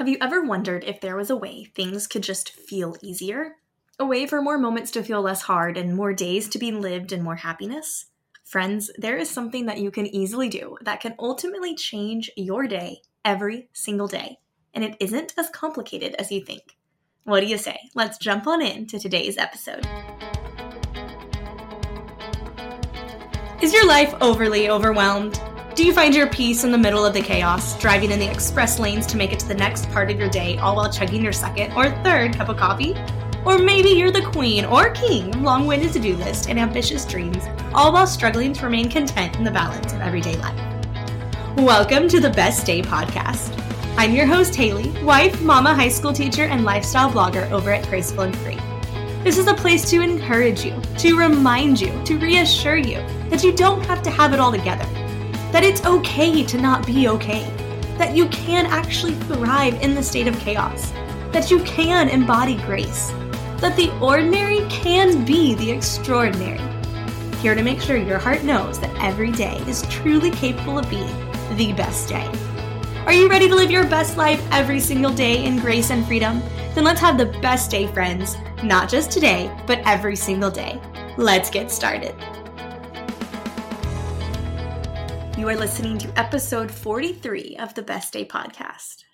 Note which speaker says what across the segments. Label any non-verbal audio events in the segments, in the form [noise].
Speaker 1: Have you ever wondered if there was a way things could just feel easier? A way for more moments to feel less hard and more days to be lived in more happiness? Friends, there is something that you can easily do that can ultimately change your day every single day. And it isn't as complicated as you think. What do you say? Let's jump on in to today's episode. Is your life overly overwhelmed? Do you find your peace in the middle of the chaos, driving in the express lanes to make it to the next part of your day, all while chugging your second or third cup of coffee? Or maybe you're the queen or king of long winded to do lists and ambitious dreams, all while struggling to remain content in the balance of everyday life. Welcome to the Best Day Podcast. I'm your host, Haley, wife, mama, high school teacher, and lifestyle blogger over at Graceful and Free. This is a place to encourage you, to remind you, to reassure you that you don't have to have it all together that it's okay to not be okay, that you can actually thrive in the state of chaos, that you can embody grace, that the ordinary can be the extraordinary. Here to make sure your heart knows that every day is truly capable of being the best day. Are you ready to live your best life every single day in grace and freedom? Then let's have the best day, friends, not just today, but every single day. Let's get started. You are listening to episode 43 of the Best Day Podcast.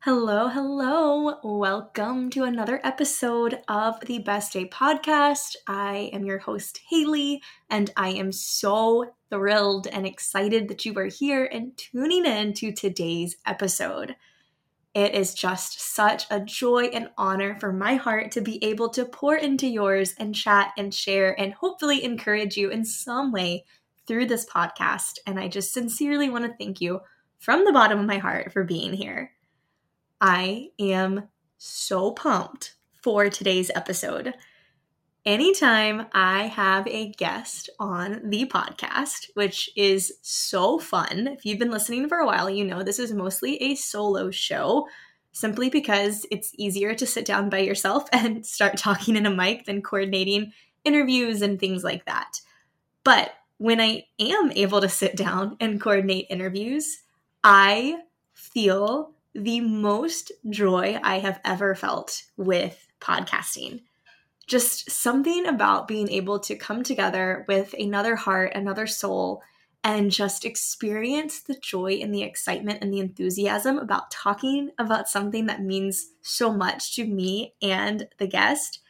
Speaker 1: Hello, hello. Welcome to another episode of the Best Day Podcast. I am your host, Haley, and I am so thrilled and excited that you are here and tuning in to today's episode. It is just such a joy and honor for my heart to be able to pour into yours and chat and share and hopefully encourage you in some way through this podcast. And I just sincerely want to thank you from the bottom of my heart for being here. I am so pumped for today's episode. Anytime I have a guest on the podcast, which is so fun, if you've been listening for a while, you know this is mostly a solo show simply because it's easier to sit down by yourself [laughs] and start talking in a mic than coordinating interviews and things like that. But when I am able to sit down and coordinate interviews, I feel the most joy I have ever felt with podcasting. Just something about being able to come together with another heart, another soul, and just experience the joy and the excitement and the enthusiasm about talking about something that means so much to me and the guest.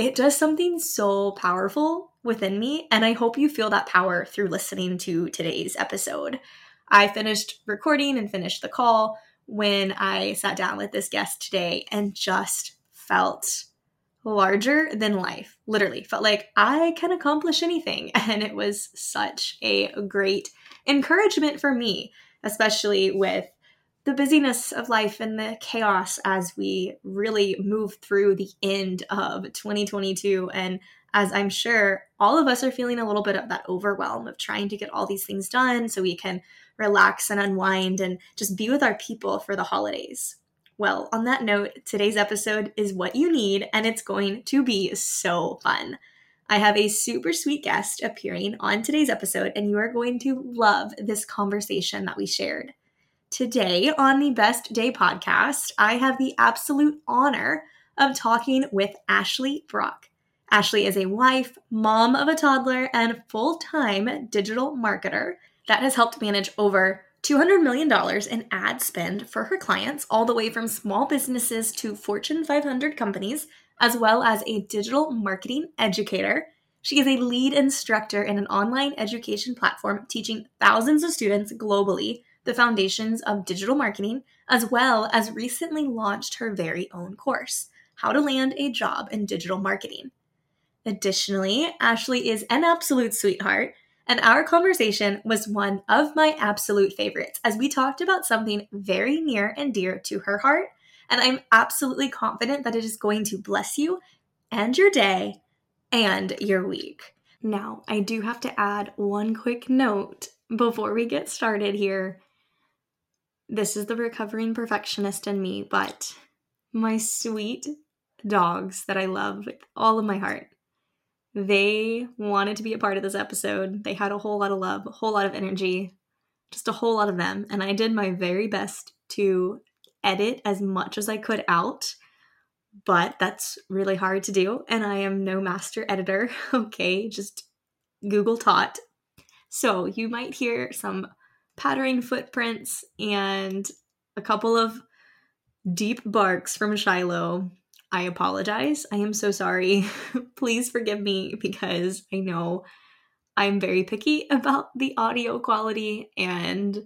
Speaker 1: It does something so powerful within me. And I hope you feel that power through listening to today's episode. I finished recording and finished the call when I sat down with this guest today and just felt larger than life. Literally, felt like I can accomplish anything. [laughs] And it was such a great encouragement for me, especially with the busyness of life and the chaos as we really move through the end of 2022 and as I'm sure all of us are feeling a little bit of that overwhelm of trying to get all these things done so we can relax and unwind and just be with our people for the holidays. Well, on that note, today's episode is what you need, and it's going to be so fun. I have a super sweet guest appearing on today's episode, and you are going to love this conversation that we shared. Today on the Best Day podcast, I have the absolute honor of talking with Ashley Brock. Ashley is a wife, mom of a toddler, and full time digital marketer that has helped manage over $200 million in ad spend for her clients, all the way from small businesses to Fortune 500 companies, as well as a digital marketing educator. She is a lead instructor in an online education platform teaching thousands of students globally the foundations of digital marketing, as well as recently launched her very own course, How to Land a Job in Digital Marketing. Additionally, Ashley is an absolute sweetheart, and our conversation was one of my absolute favorites as we talked about something very near and dear to her heart. And I'm absolutely confident that it is going to bless you and your day and your week. Now, I do have to add one quick note before we get started here. This is the recovering perfectionist in me, but my sweet dogs that I love with all of my heart they wanted to be a part of this episode. They had a whole lot of love, a whole lot of energy, just a whole lot of them. And I did my very best to edit as much as I could out, but that's really hard to do. And I am no master editor. [laughs] Okay, just Google taught. So you might hear some pattering footprints and a couple of deep barks from Shiloh. I apologize. I am so sorry. [laughs] Please forgive me because I know I'm very picky about the audio quality and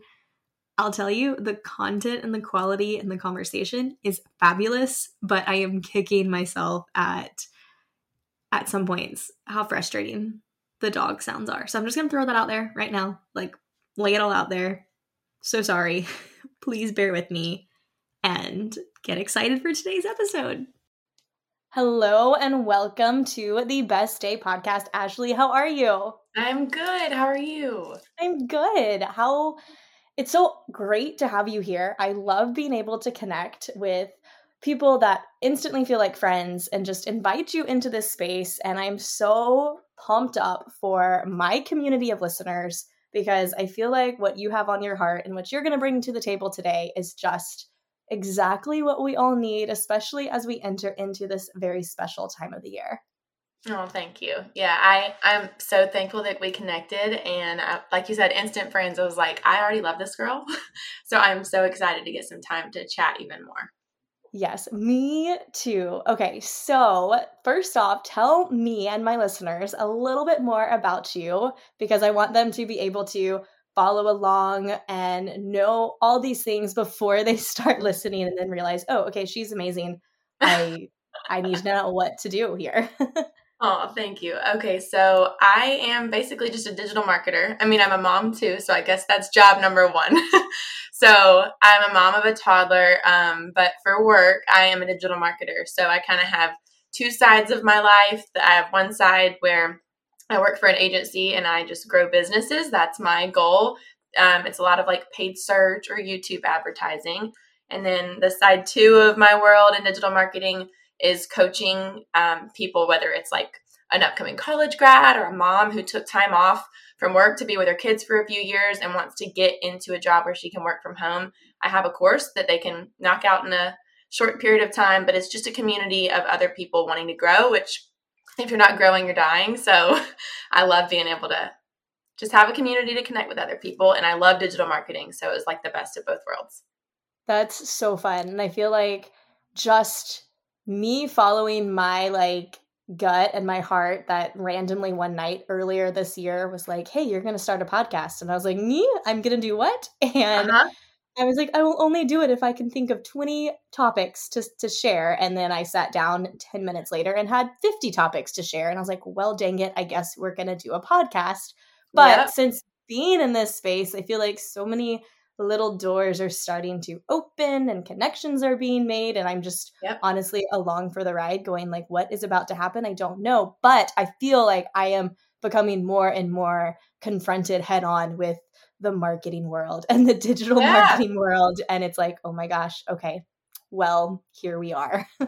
Speaker 1: I'll tell you the content and the quality and the conversation is fabulous, but I am kicking myself at at some points how frustrating the dog sounds are. So I'm just going to throw that out there right now. Like lay it all out there. So sorry. [laughs] Please bear with me and get excited for today's episode. Hello and welcome to the Best Day podcast. Ashley, how are you?
Speaker 2: I'm good. How are you?
Speaker 1: I'm good. How it's so great to have you here. I love being able to connect with people that instantly feel like friends and just invite you into this space. And I'm so pumped up for my community of listeners because I feel like what you have on your heart and what you're going to bring to the table today is just exactly what we all need, especially as we enter into this very special time of the year.
Speaker 2: Oh, thank you. Yeah, I I'm so thankful that we connected, and I, like you said, instant friends. I was like, I already love this girl, [laughs] so I'm so excited to get some time to chat even more.
Speaker 1: Yes, me too. Okay, so first off, tell me and my listeners a little bit more about you because I want them to be able to follow along and know all these things before they [laughs] start listening and then realize, oh, okay, she's amazing. [laughs] I I need to know what to do here. [laughs]
Speaker 2: Oh, thank you. Okay, so I am basically just a digital marketer. I mean, I'm a mom too, so I guess that's job number one. [laughs] so I'm a mom of a toddler, um, but for work, I am a digital marketer. So I kind of have two sides of my life. I have one side where I work for an agency and I just grow businesses. That's my goal. Um, it's a lot of like paid search or YouTube advertising. And then the side two of my world in digital marketing is coaching um, people, whether it's like an upcoming college grad or a mom who took time off from work to be with her kids for a few years and wants to get into a job where she can work from home. I have a course that they can knock out in a short period of time, but it's just a community of other people wanting to grow, which if you're not growing, you're dying. So [laughs] I love being able to just have a community to connect with other people. And I love digital marketing. So it was like the best of both worlds.
Speaker 1: That's so fun. And I feel like just me following my like gut and my heart that randomly one night earlier this year was like, "Hey, you're going to start a podcast." And I was like, "Me? I'm going to do what?" [laughs] And uh-huh. I was like, "I will only do it if I can think of 20 topics to to share." And then I sat down 10 minutes later and had 50 topics to share and I was like, "Well, dang it, I guess we're going to do a podcast." But yep. since being in this space, I feel like so many little doors are starting to open and connections are being made and i'm just yep. honestly along for the ride going like what is about to happen i don't know but i feel like i am becoming more and more confronted head on with the marketing world [laughs] and the digital yeah. marketing world and it's like oh my gosh okay well here we are [laughs]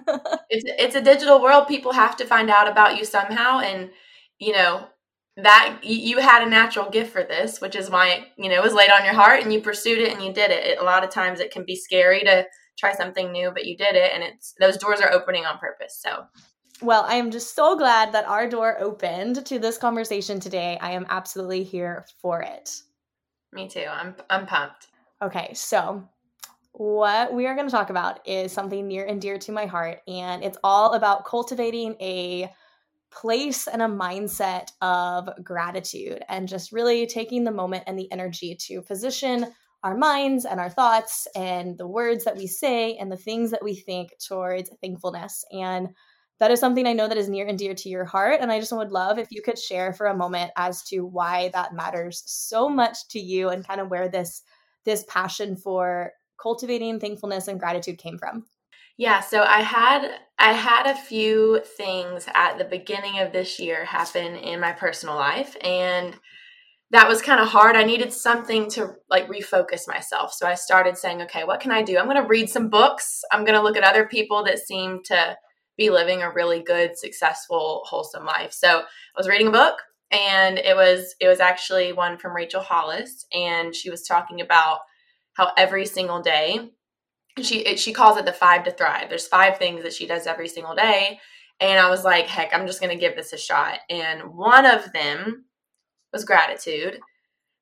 Speaker 2: it's it's a digital world people have to find out about you somehow and you know that you had a natural gift for this, which is why it, you know it was laid on your heart and you pursued it and you did it. it. A lot of times it can be scary to try something new, but you did it, and it's those doors are opening on purpose. So,
Speaker 1: well, I am just so glad that our door opened to this conversation today. I am absolutely here for it.
Speaker 2: Me too. I'm I'm pumped.
Speaker 1: Okay, so what we are going to talk about is something near and dear to my heart, and it's all about cultivating a place and a mindset of gratitude and just really taking the moment and the energy to position our minds and our thoughts and the words that we say and the things that we think towards thankfulness. And that is something I know that is near and dear to your heart. And I just would love if you could share for a moment as to why that matters so much to you and kind of where this this passion for cultivating thankfulness and gratitude came from.
Speaker 2: Yeah, so I had I had a few things at the beginning of this year happen in my personal life and that was kind of hard. I needed something to like refocus myself. So I started saying, okay, what can I do? I'm going to read some books. I'm going to look at other people that seem to be living a really good, successful, wholesome life. So I was reading a book and it was it was actually one from Rachel Hollis and she was talking about how every single day she it, she calls it the five to thrive. There's five things that she does every single day, and I was like, heck, I'm just gonna give this a shot. And one of them was gratitude.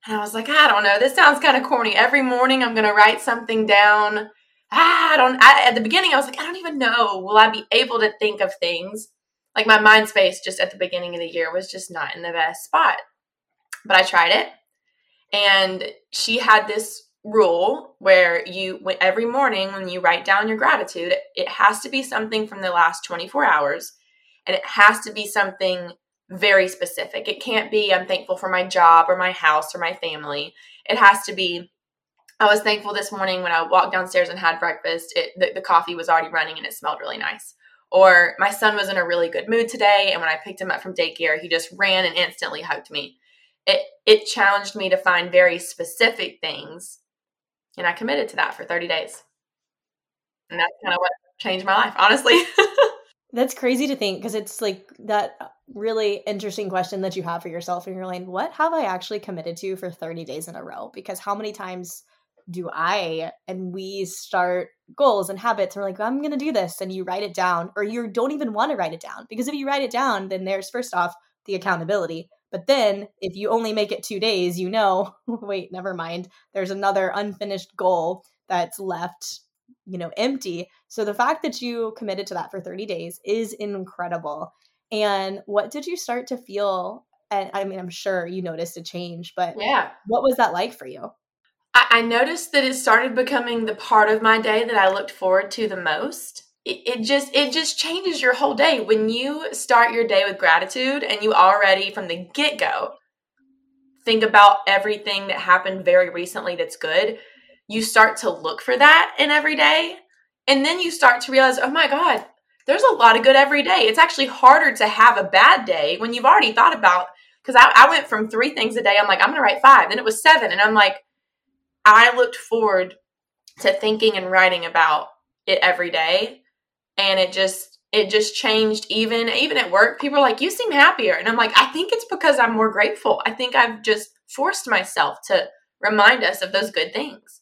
Speaker 2: And I was like, I don't know, this sounds kind of corny. Every morning I'm gonna write something down. Ah, I don't. I, at the beginning, I was like, I don't even know. Will I be able to think of things? Like my mind space, just at the beginning of the year, was just not in the best spot. But I tried it, and she had this rule where you every morning when you write down your gratitude it has to be something from the last 24 hours and it has to be something very specific. It can't be i'm thankful for my job or my house or my family. It has to be i was thankful this morning when i walked downstairs and had breakfast it, the, the coffee was already running and it smelled really nice. Or my son was in a really good mood today and when i picked him up from daycare he just ran and instantly hugged me. It it challenged me to find very specific things and I committed to that for 30 days. And that's kind of what changed my life, honestly. [laughs]
Speaker 1: that's crazy to think because it's like that uh, really interesting question that you have for yourself and you're like, what have I actually committed to for 30 days in a row? Because how many times do I and we start goals and habits? And we're like, I'm going to do this. And you write it down, or you don't even want to write it down. Because if you write it down, then there's first off the accountability. But then if you only make it two days, you know, [laughs] wait, never mind. There's another unfinished goal that's left, you know, empty. So the fact that you committed to that for 30 days is incredible. And what did you start to feel? And I mean, I'm sure you noticed a change, but
Speaker 2: yeah,
Speaker 1: what was that like for you?
Speaker 2: I, noticed that it started becoming the part of my day that I looked forward to the most it, it just it just changes your whole day. When you start your day with gratitude and you already from the get-go think about everything that happened very recently that's good you start to look for that in every day. And then you start to realize oh my god there's a lot of good every day. It's actually harder to have a bad day when you've already thought about because I, I went from three things a day i'm like i'm gonna write five. Then it was seven and i'm like i looked forward to thinking and writing about it every day and it just it just changed even even at work. People are like you seem happier. And i'm like i think it's because i'm more grateful. I think i've just forced myself to remind us of those good things.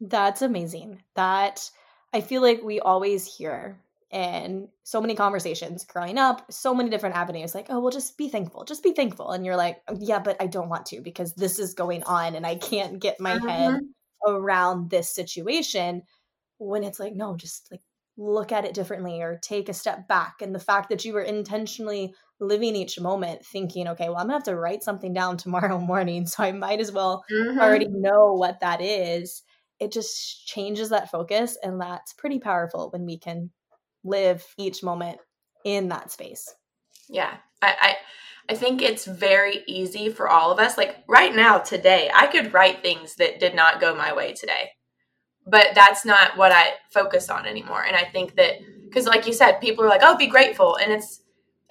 Speaker 1: That's amazing. That i feel like we always hear in so many conversations growing up so many different avenues like oh well just be thankful just be thankful. And you're like yeah but i don't want to because this is going on and i can't get my mm-hmm. head around this situation. When it's like no just like look at it differently or take a step back. And the fact that you were intentionally living each moment thinking, okay, well, I'm gonna have to write something down [laughs] tomorrow morning. So I might as well mm-hmm. already know what that is. It just changes that focus. And that's pretty powerful when we can live each moment in that space.
Speaker 2: Yeah. I, I I think it's very easy for all of us. Like right now, today, I could write things that did not go my way today but that's not what I focus on anymore. And I think that because, like you said, people are like, "Oh, be grateful," and it's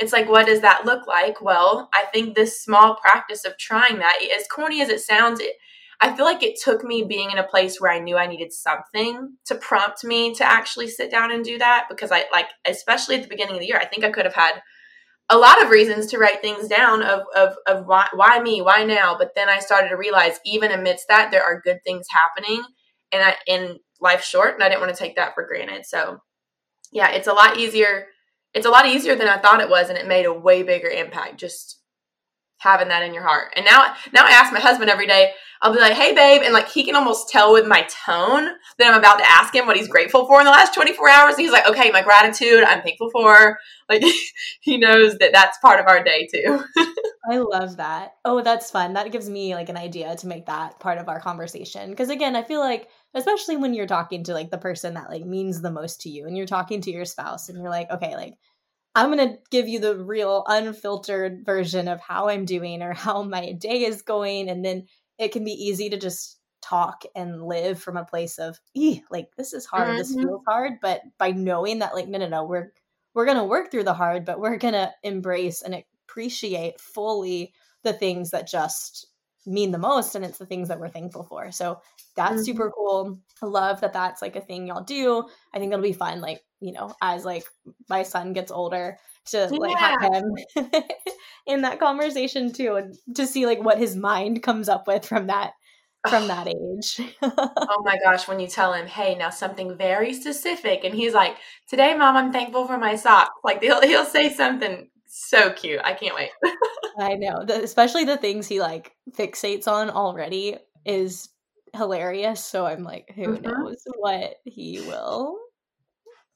Speaker 2: it's like, what does that look like? Well, I think this small practice of trying that, as corny as it sounds, it, I feel like it took me being in a place where I knew I needed something to prompt me to actually sit down and do that because I like, especially at the beginning of the year, I think I could have had a lot of reasons to write things down of of, of why, why me, why now. But then I started to realize, even amidst that, there are good things happening and I in life short and I didn't want to take that for granted. So yeah, it's a lot easier. It's a lot easier than I thought it was, and it made a way bigger impact just having that in your heart. And now now I ask my husband every day, I'll be like, hey babe, and like he can almost tell with my tone that I'm about to ask him what he's grateful for in the last 24 hours. And he's like, okay, my gratitude, I'm thankful for. Like [laughs] he knows that that's part of our day too. [laughs]
Speaker 1: I love that. Oh, that's fun. That gives me like an idea to make that part of our conversation. Because again, I feel like especially when you're talking to like the person that like means the most to you and you're talking to your spouse and you're like okay like i'm going to give you the real unfiltered version of how i'm doing or how my day is going and then it can be easy to just talk and live from a place of like this is hard mm-hmm. this feels hard but by knowing that like no no no we're we're going to work through the hard but we're going to embrace and appreciate fully the things that just mean the most and it's the things that we're thankful for so that's mm-hmm. super cool i love that that's like a thing y'all do i think it'll be fun like you know as like my son gets older to like have him [laughs] in that conversation too and to see like what his mind comes up with from that from [sighs] that age.
Speaker 2: oh my gosh, when you tell him, hey, now something very specific, and he's like, today, mom, I'm thankful for my socks. Like he'll he'll say something so cute. I can't wait. [laughs]
Speaker 1: I know, the, especially the things he like fixates on already is hilarious. So I'm like, who mm-hmm. knows what he will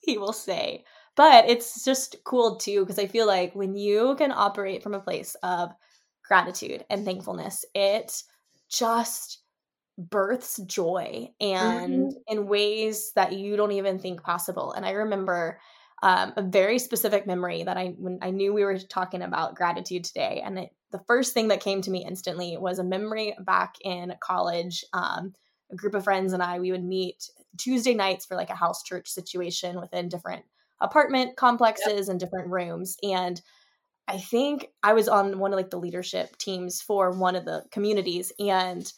Speaker 1: he will say. But it's just cool too because I feel like when you can operate from a place of gratitude and thankfulness, it just births joy and mm-hmm. in ways that you don't even think possible. And I remember um, a very specific memory that I when I knew we were talking about gratitude today, and it, the first thing that came to me instantly was a memory back in college. Um, a group of friends and I we would meet Tuesday nights for like a house church situation within different apartment complexes yep. and different rooms, and I think I was on one of like the leadership teams for one of the communities and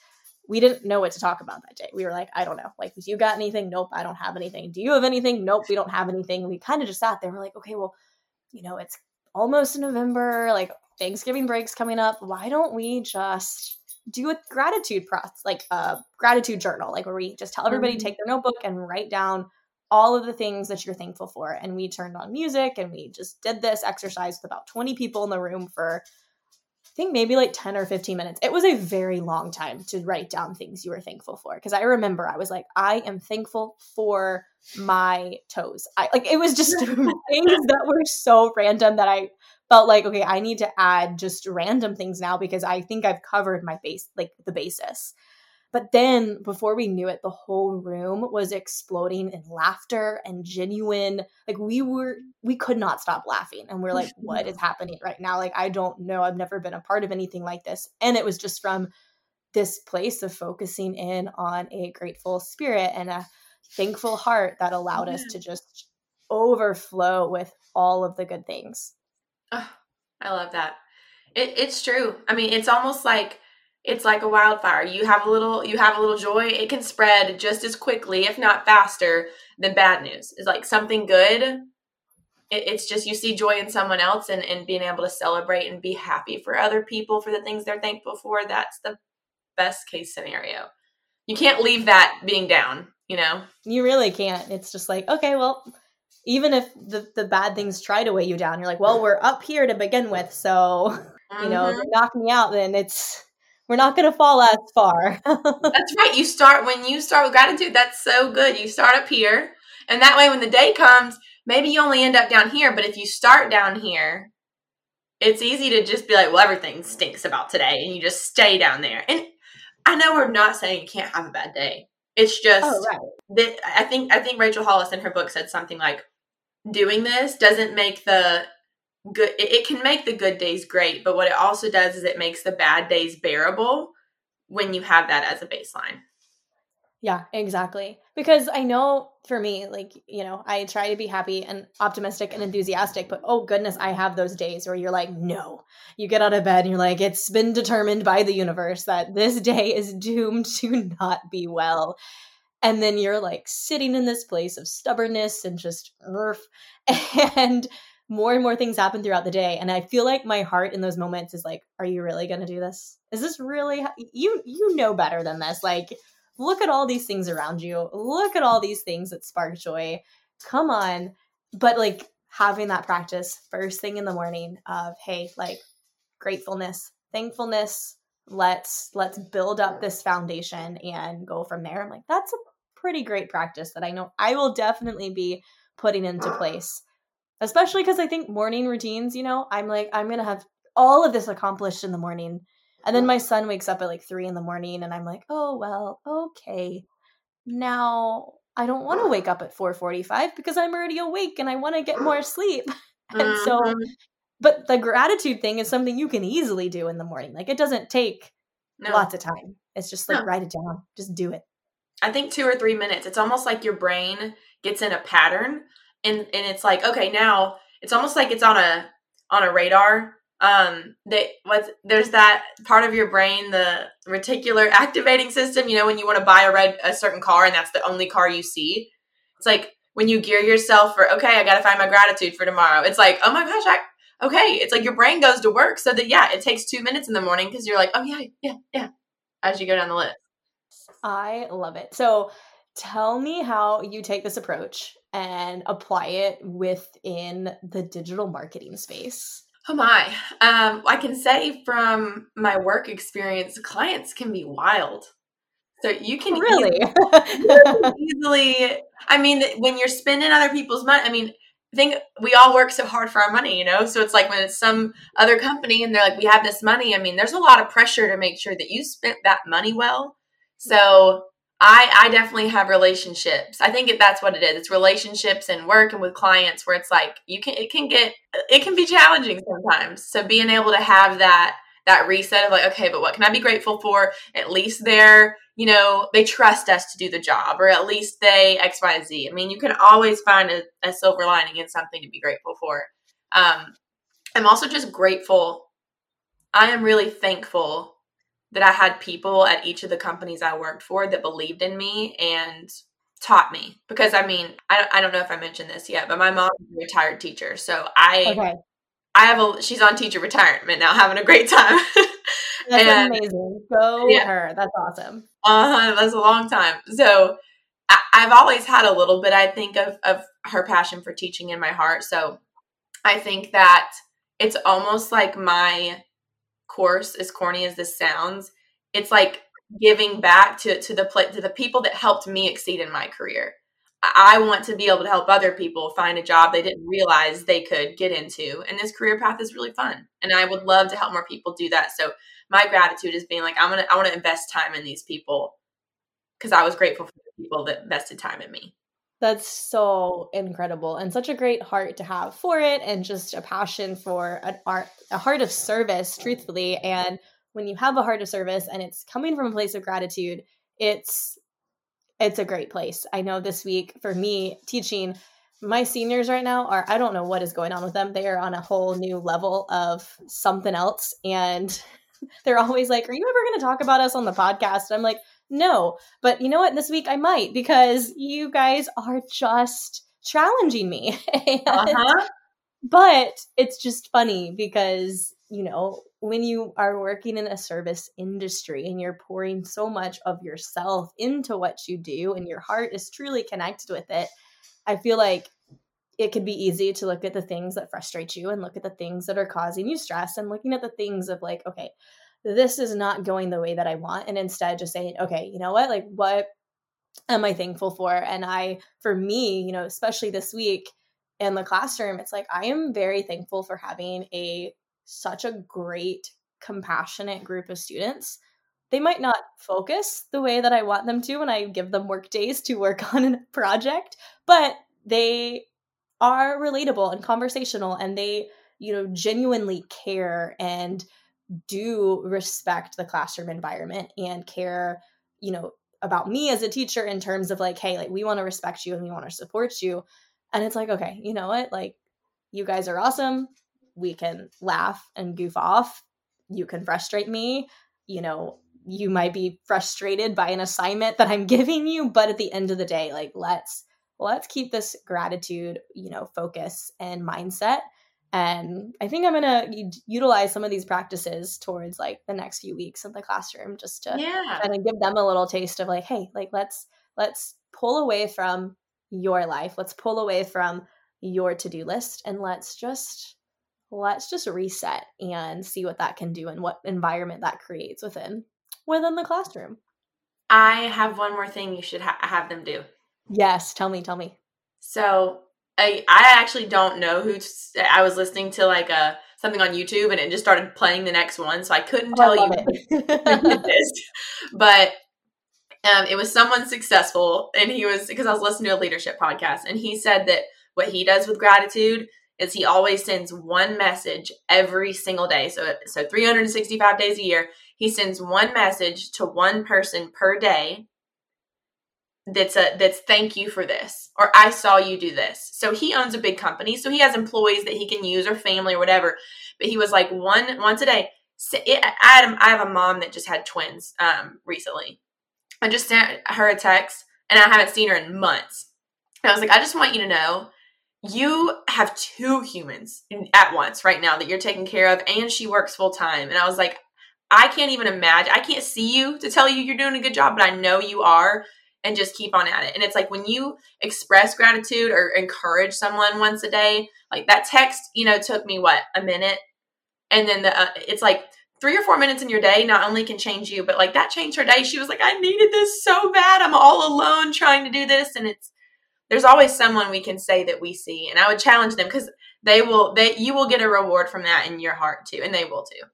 Speaker 1: we didn't know what to talk about that day. We were like, I don't know. Like, do you got anything? Nope, I don't have anything. Do you have anything? Nope, we don't have anything. we kind of just sat there. We're like, okay, well, you know, it's almost November, like Thanksgiving break's coming up. Why don't we just do a gratitude process, like a gratitude journal, like where we just tell everybody mm-hmm. take their notebook and write down all of the things that you're thankful for. And we turned on music and we just did this exercise with about 20 people in the room for think maybe like 10 or 15 minutes. It was a very long time to write down things you were thankful for. Cause I remember I was like, I am thankful for my toes. I like it was just [laughs] [laughs] things that were so random that I felt like, okay, I need to add just random things now because I think I've covered my base, like the basis. But then before we knew it, the whole room was exploding in laughter and genuine. Like we were, we could not stop laughing. And we're like, [laughs] what is happening right now? Like, I don't know. I've never been a part of anything like this. And it was just from this place of focusing in on a grateful spirit and a thankful heart that allowed us to just overflow with all of the good things.
Speaker 2: Oh, I love that. It, it's true. I mean, it's almost like it's like a wildfire. You have a little you have a little joy, it can spread just as quickly, if not faster, than bad news. It's like something good. It, it's just you see joy in someone else and, and being able to celebrate and be happy for other people for the things they're thankful for. That's the best case scenario. You can't leave that being down, you know?
Speaker 1: You really can't. It's just like, okay, well, even if the, the bad things try to weigh you down, you're like, well, we're up here to begin with. So, mm-hmm. [laughs] you know, mm-hmm. knock me out, then it's we're not going to fall as far. [laughs]
Speaker 2: that's right. You start when you start with gratitude. That's so good. You start up here, and that way, when the day comes, maybe you only end up down here. But if you start down here, it's easy to just be like, "Well, everything stinks about today," and you just stay down there. And I know we're not saying you can't have a bad day. It's just oh, right. that I think I think Rachel Hollis in her book said something like, "Doing this doesn't make the good it, can make the good days great but what it also does is it makes the bad days bearable when you have that as a baseline.
Speaker 1: Yeah exactly. Because i know for me like you know i try to be happy and optimistic and enthusiastic but oh goodness i have those days where you're like no. You get out of bed and you're like it's been determined by the universe that this day is doomed [laughs] to not be well. And then you're like sitting in this place of stubbornness and just [laughs] and more and more things happen throughout the day and i feel like my heart in those moments is like are you really going to do this? Is this really ha- you you know better than this like look at all these things around you look at all these things that spark joy come on. But like having that practice first thing in the morning of hey like gratefulness thankfulness let's let's build up this foundation and go from there i'm like that's a pretty great practice that i know i will definitely be putting into place especially because I think morning routines, you know, I'm like, I'm going to have all of this accomplished in the morning. And then my son wakes up at like three in the morning and I'm like, oh, well, okay. Now I don't want to wake up at 445 because I'm already awake and I want to get more [gasps] sleep. [laughs] and so, mm-hmm. but the gratitude thing is something you can easily do in the morning. Like it doesn't take no. lots of time. It's just like no. write it down, just do it.
Speaker 2: I think two or three minutes. It's almost like your brain gets in a pattern and and it's like okay now it's almost like it's on a on a radar. Um that what there's that part of your brain the reticular activating system you know when you want to buy a red a certain car and that's the only car you see. It's like when you gear yourself for okay i gotta find my gratitude for tomorrow. It's like oh my gosh I, okay it's like your brain goes to work. So that yeah it takes two minutes in the morning because you're like oh yeah yeah yeah as you go down the list.
Speaker 1: I love it. So tell me how you take this approach and apply it within the digital marketing space.
Speaker 2: Oh my. Um, I can say from my work experience, clients can be wild. So you can
Speaker 1: really
Speaker 2: easily, [laughs] easily, I mean, when you're spending other people's money, I mean, I think we all work so hard for our money, you know? So it's like when it's some other company and they're like, we have this money, I mean, there's a lot of pressure to make sure that you spent that money well. So I I definitely have relationships. I think that's what it is. It's relationships and work and with clients where it's like you can it can get it can be challenging sometimes. So being able to have that that reset of like okay, but what can I be grateful for? At least they're you know they trust us to do the job, or at least they X Y Z. I mean, you can always find a, a silver lining in something to be grateful for. Um, I'm also just grateful. I am really thankful that I had people at each of the companies I worked for that believed in me and taught me. Because I mean, I, I don't know if I mentioned this yet, but my mom is a retired teacher. So I okay. I have a she's on teacher retirement now, [laughs] having a great time.
Speaker 1: that's and, amazing. Go yeah. her. That's awesome.
Speaker 2: Uh that's a long time. So I, I've always had a little bit, I think, of of her passion for teaching in my heart. So I think that it's almost like my course, as corny as this sounds, it's like giving back to to the to the people that helped me exceed in my career. I want to be able to help other people find a job they didn't realize they could get into. And this career path is really fun. And I would love to help more people do that. So my gratitude is being like, I'm gonna I want to invest time in these people because I was grateful for the people that invested time in me.
Speaker 1: That's so incredible and such a great heart to have for it and just a passion for an art a heart of service truthfully and when you have a heart of service and it's coming from a place of gratitude it's it's a great place. I know this week for me teaching my seniors right now are I don't know what is going on with them. They are on a whole new level of something else and [laughs] they're always like, "Are you ever going to talk about us on the podcast?" And I'm like, no, but you know what? This week I might because you guys are just challenging me. and, [laughs] uh-huh. But it's just funny because, you know, when you are working in a service industry and you're pouring so much of yourself into what you do and your heart is truly connected with it, I feel like it could be easy to look at the things that frustrate you and look at the things that are causing you stress and looking at the things of like, okay, this is not going the way that I want. And instead just saying, okay, you know what? Like, what am I thankful for? And I, for me, you know, especially this week in the classroom, it's like I am very thankful for having a such a great, compassionate group of students. They might not focus the way that I want them to when I give them work days to work [laughs] on a project, but they are relatable and conversational and they, you know, genuinely care and do respect the classroom environment and care, you know, about me as a teacher in terms of like, hey, like we want to respect you and we want to support you. And it's like, okay, you know what? Like, you guys are awesome. We can laugh and goof off. You can frustrate me. You know, you might be frustrated by an assignment that I'm [laughs] giving you, but at the end of the day, like, let's let's keep this gratitude, you know, focus and mindset and i think i'm gonna utilize some of these practices towards like the next few weeks in the classroom just to yeah. kind of give them a little taste of like hey like let's let's pull away from your life. Let's pull away from your to-do list and let's just let's just reset and see what that can do and what environment that creates within within the classroom.
Speaker 2: I have one more thing you should ha- have them do.
Speaker 1: Yes tell me tell me.
Speaker 2: So I I actually don't know who. I was listening to like a uh, something on YouTube and it just started playing the next one, so I couldn't oh, tell I you [laughs] this. But um, it was someone successful, and he was because I was listening to a leadership podcast, and he said that what he does with gratitude is he always sends one message every single day. So so 365 days a year, he sends one message to one person per day that's a that's thank you for this or i saw you do this. So he owns a big company so he has employees that he can use or family or whatever. But he was like one once a day it, I, had, I have a mom that just had twins um, recently. I just sent her a text and i haven't seen her in months. And i was like i just want you to know you have two humans at once right now that you're taking care of and she works full time and i was like I can't even imagine. I can't see you to tell you you're doing a good job, but I know you are and just keep on at it. And it's like when you express gratitude or encourage someone once a day, like that text, you know, took me what, a minute? And then the uh, it's like three or four minutes in your day not only can change you, but like that changed her day. She was like, I needed this so bad. I'm all alone trying to do this. And it's, there's always someone we can say that we see. And I would challenge them because they will, they, you will get a reward from that in your heart too. And they will too.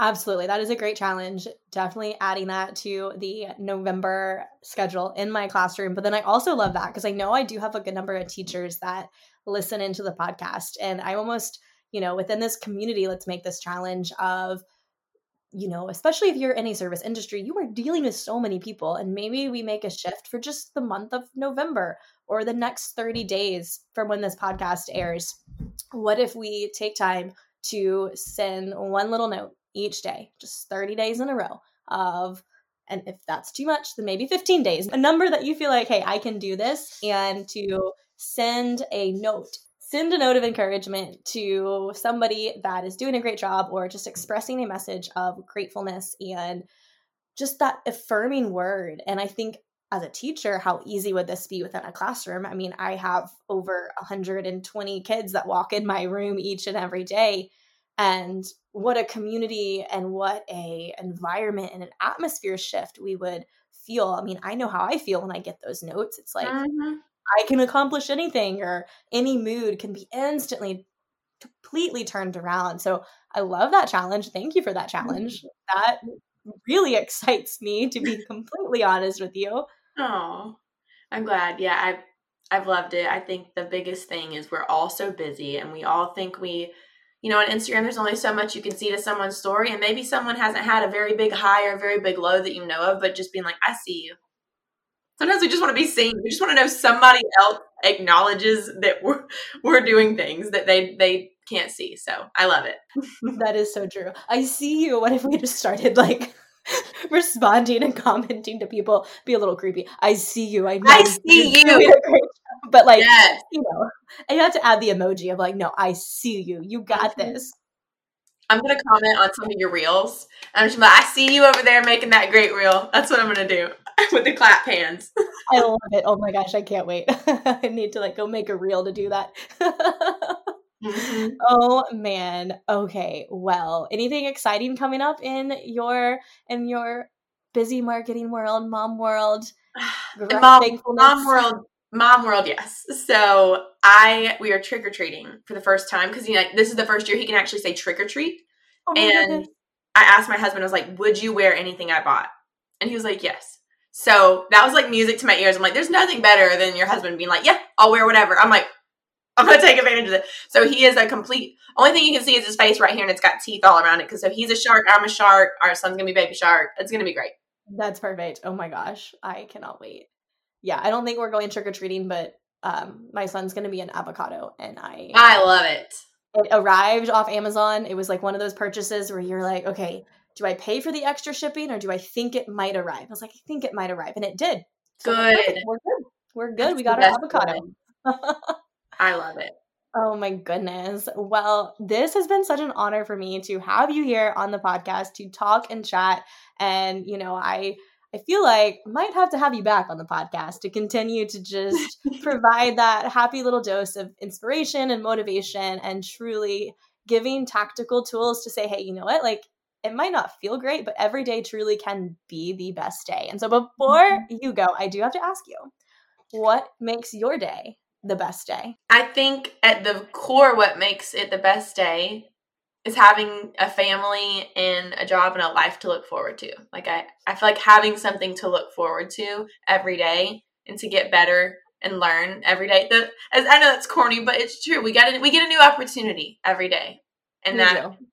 Speaker 1: Absolutely. That is a great challenge. Definitely adding that to the November schedule in my classroom. But then I also love that because I know I do have a good number of teachers that listen into the podcast. And I almost, you know, within this community, let's make this challenge of, you know, especially if you're in a service industry, you are dealing with so many people. And maybe we make a shift for just the month of November or the next 30 days from when this podcast airs. What if we take time to send one little note each day, just 30 days in a row of, and if that's too much, then maybe 15 days, a number that you feel like, hey, I can do this, and to send a note send a note of encouragement to somebody that is doing a great job or just expressing a message of gratefulness and just that affirming word. And I think as a teacher, how easy would this be within a classroom? I mean, I have over 120 kids that walk in my room each and every day. And what a community and what a environment and an atmosphere shift we would feel. I mean, I know how I feel when I get those notes. It's like, mm-hmm. I can accomplish anything or any mood can be instantly completely turned around. So I love that challenge. Thank you for that challenge. That really [laughs] excites me to be completely honest with you.
Speaker 2: Oh, I'm glad. Yeah, I've I've loved it. I think the biggest thing is we're all so busy and we all think we you know, on Instagram, there's only so much you can see to someone's story, and maybe someone hasn't had a very big high or a very big low that you know of, but just being like, I see you. Sometimes we just want to be seen. We just want to know somebody else acknowledges that we're [laughs] we're doing things that they they can't see. So I love it. [laughs]
Speaker 1: that is so true. I see you. [laughs] What if we just started like [laughs] responding and commenting to people? Be a little creepy. I see you. I,
Speaker 2: I see you.
Speaker 1: But like yes. you know, and you have to add the emoji of like, no, I see you. You got mm-hmm. this.
Speaker 2: I'm gonna comment on some of your reels. I'm just like, I see you over there making that great reel. That's what I'm gonna do [laughs] with the clap hands.
Speaker 1: I love it. Oh my gosh, I can't wait. [laughs] I need to like go make a reel to do that. Mm-hmm. Oh man. Okay. Well, anything exciting coming up in your in your busy marketing world, mom world? [sighs]
Speaker 2: mom, mom world Mom World, yes. So I we are trick or treating for the first time because you know this is the first year he can actually say trick or treat. Oh and goodness. I asked my husband, I was like, "Would you wear anything I bought?" And he was like, "Yes." So that was like music to my ears. I'm like, "There's nothing better than your husband being like, yeah, I'll wear whatever." I'm like, I'm gonna take advantage of it. So he is a complete. Only thing you can see is his face right here, and it's got teeth all around it. Because so he's a shark, I'm a shark. Our son's gonna be baby shark. It's gonna be great.
Speaker 1: That's perfect. Oh my gosh, I cannot wait yeah, I don't think we're going trick or treating, but um, my son's gonna be an avocado, and I
Speaker 2: I love it.
Speaker 1: It arrived off Amazon. It was like one of those purchases where you're like, okay, do I pay for the extra shipping or do I think it might arrive? I was like, I think it might arrive, and it did.
Speaker 2: So good.
Speaker 1: We're good. We're good. That's we got our avocado. [laughs]
Speaker 2: I love it.
Speaker 1: Oh my goodness. Well, this has been such an honor for me to have you here on the podcast to talk and chat. And, you know, I I feel like I might have to have you back on the podcast to continue to just [laughs] provide that happy little dose of inspiration and motivation and truly giving tactical tools to say, hey, you know what? Like it might not feel great, but every day truly can be the best day. And so before mm-hmm. you go, I do have to ask you, what makes your day the best day?
Speaker 2: I think at the core, what makes it the best day is having a family and a job and a life to look forward to. Like I, I feel like having something to look forward to every day and to get better and learn every day. The, as I know that's corny, but it's true. We got a, we get a new opportunity every day, and we that do.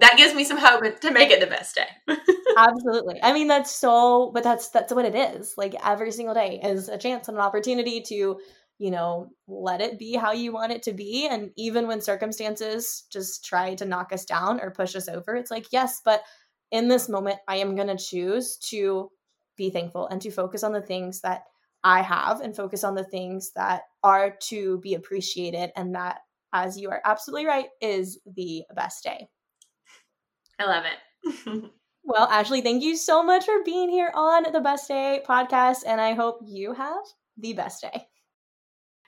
Speaker 2: that gives me some hope to make it the best day. [laughs]
Speaker 1: Absolutely. I mean, that's so, but that's that's what it is. Like every single day is a chance and an opportunity to you know, let it be how you want it to be. And even when circumstances just try to knock us down or push us over, it's like, yes, but in this moment, I am going to choose to be thankful and to focus on the things that I have and focus on the things that are to be appreciated. And that, as you are absolutely right, is the best day.
Speaker 2: I love it. [laughs]
Speaker 1: Well, Ashley, thank you so much for being here on the Best Day podcast, and I hope you have the best day.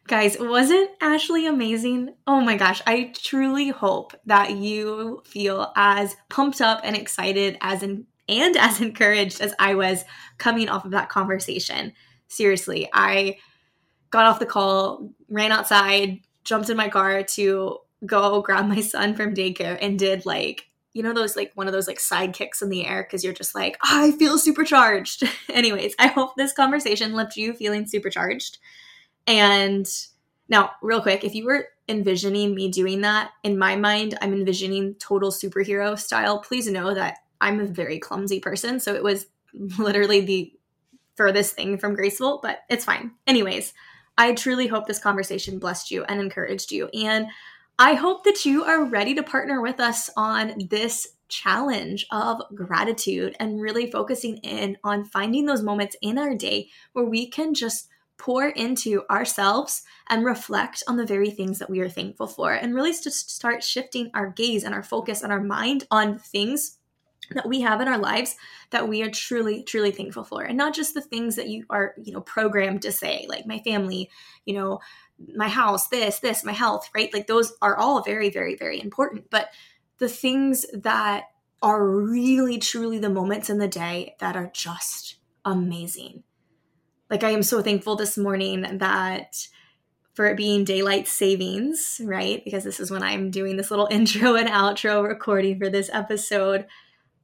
Speaker 1: Guys, wasn't Ashley amazing? Oh my gosh, I truly hope that you feel as pumped up and excited as in, and [laughs] as encouraged as I was coming off of that conversation. Seriously, I got off the call, ran outside, jumped in my car to go grab my son from daycare and did like you know those like one of those like side kicks in the air because you're just like oh, i feel supercharged [laughs] anyways i hope this conversation left you feeling supercharged and now real quick if you were envisioning me doing that in my mind i'm envisioning total superhero style. Please know that i'm a very clumsy person so it was literally the furthest thing from graceful but it's fine. Anyways i truly hope this conversation blessed you and encouraged you and I hope that you are ready to partner with us on this challenge of gratitude and really focusing in on finding those moments in our day where we can just pour into ourselves and reflect on the very things that we are thankful for and really just start shifting our gaze and our focus and our mind on things that we have in our lives that we are truly truly thankful for and not just the things that you are you know programmed to say like my family you know my house, this, this, my health, right? Like those are all very, very, very important. But the things that are really, truly the moments in the day that are just amazing. Like I am so thankful this morning that for it being daylight savings, right? Because this is when I'm doing this little [laughs] intro and outro recording for this episode.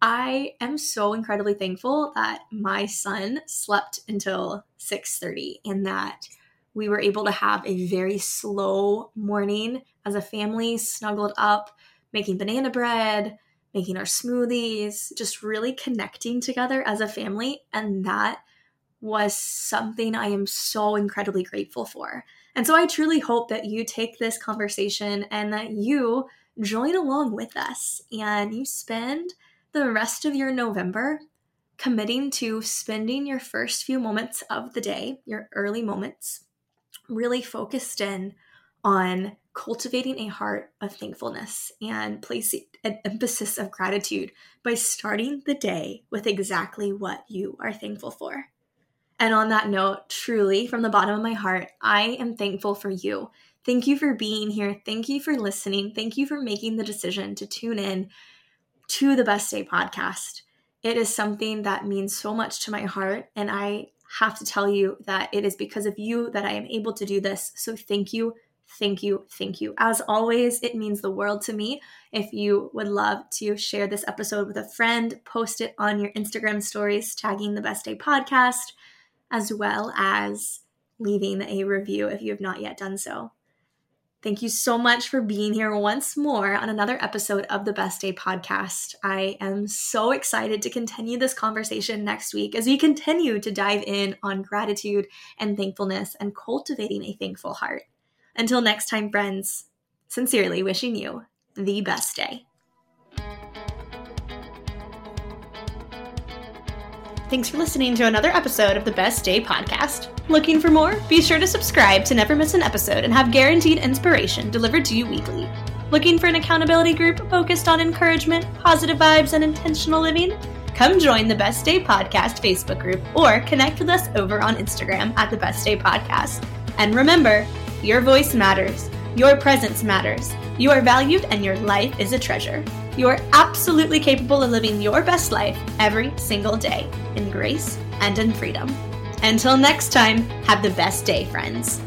Speaker 1: I am so incredibly thankful that my son slept until 6:30 and that we were able to have a very slow morning as a family, snuggled up, making banana bread, making our smoothies, just really connecting together as a family. And that was something I am so incredibly grateful for. And so I truly hope that you take this conversation and that you join along with us and you spend the rest of your November committing to spending your first few moments of the day, your early moments, really focused in on cultivating a heart of thankfulness and placing an emphasis of gratitude by starting the day with exactly what you are thankful for. And on that note, truly, from the bottom of my heart, I am thankful for you. Thank you for being here. Thank you for listening. Thank you for making the decision to tune in to the Best Day podcast. It is something that means so much to my heart, and I have to tell you that it is because of you that I am able to do this. So thank you, thank you, thank you. As always, it means the world to me. If you would love to share this episode with a friend, post it on your Instagram stories, tagging the Best Day podcast, as well as leaving a review if you have not yet done so. Thank you so much for being here once more on another episode of the Best Day podcast. I am so excited to continue this conversation next week as we continue to dive in on gratitude and thankfulness and cultivating a thankful heart. Until next time, friends, sincerely wishing you the best day. Thanks for listening to another episode of the Best Day podcast. Looking for more? Be sure to subscribe to never miss an episode and have guaranteed inspiration delivered to you weekly. Looking for an accountability group focused on encouragement, positive vibes, and intentional living? Come join the Best Day Podcast Facebook group or connect with us over on Instagram at the Best Day Podcast. And remember, your voice matters, your presence matters, you are valued, and your life is a treasure. You are absolutely capable of living your best life every single day in grace and in freedom. Until next time, have the best day, friends.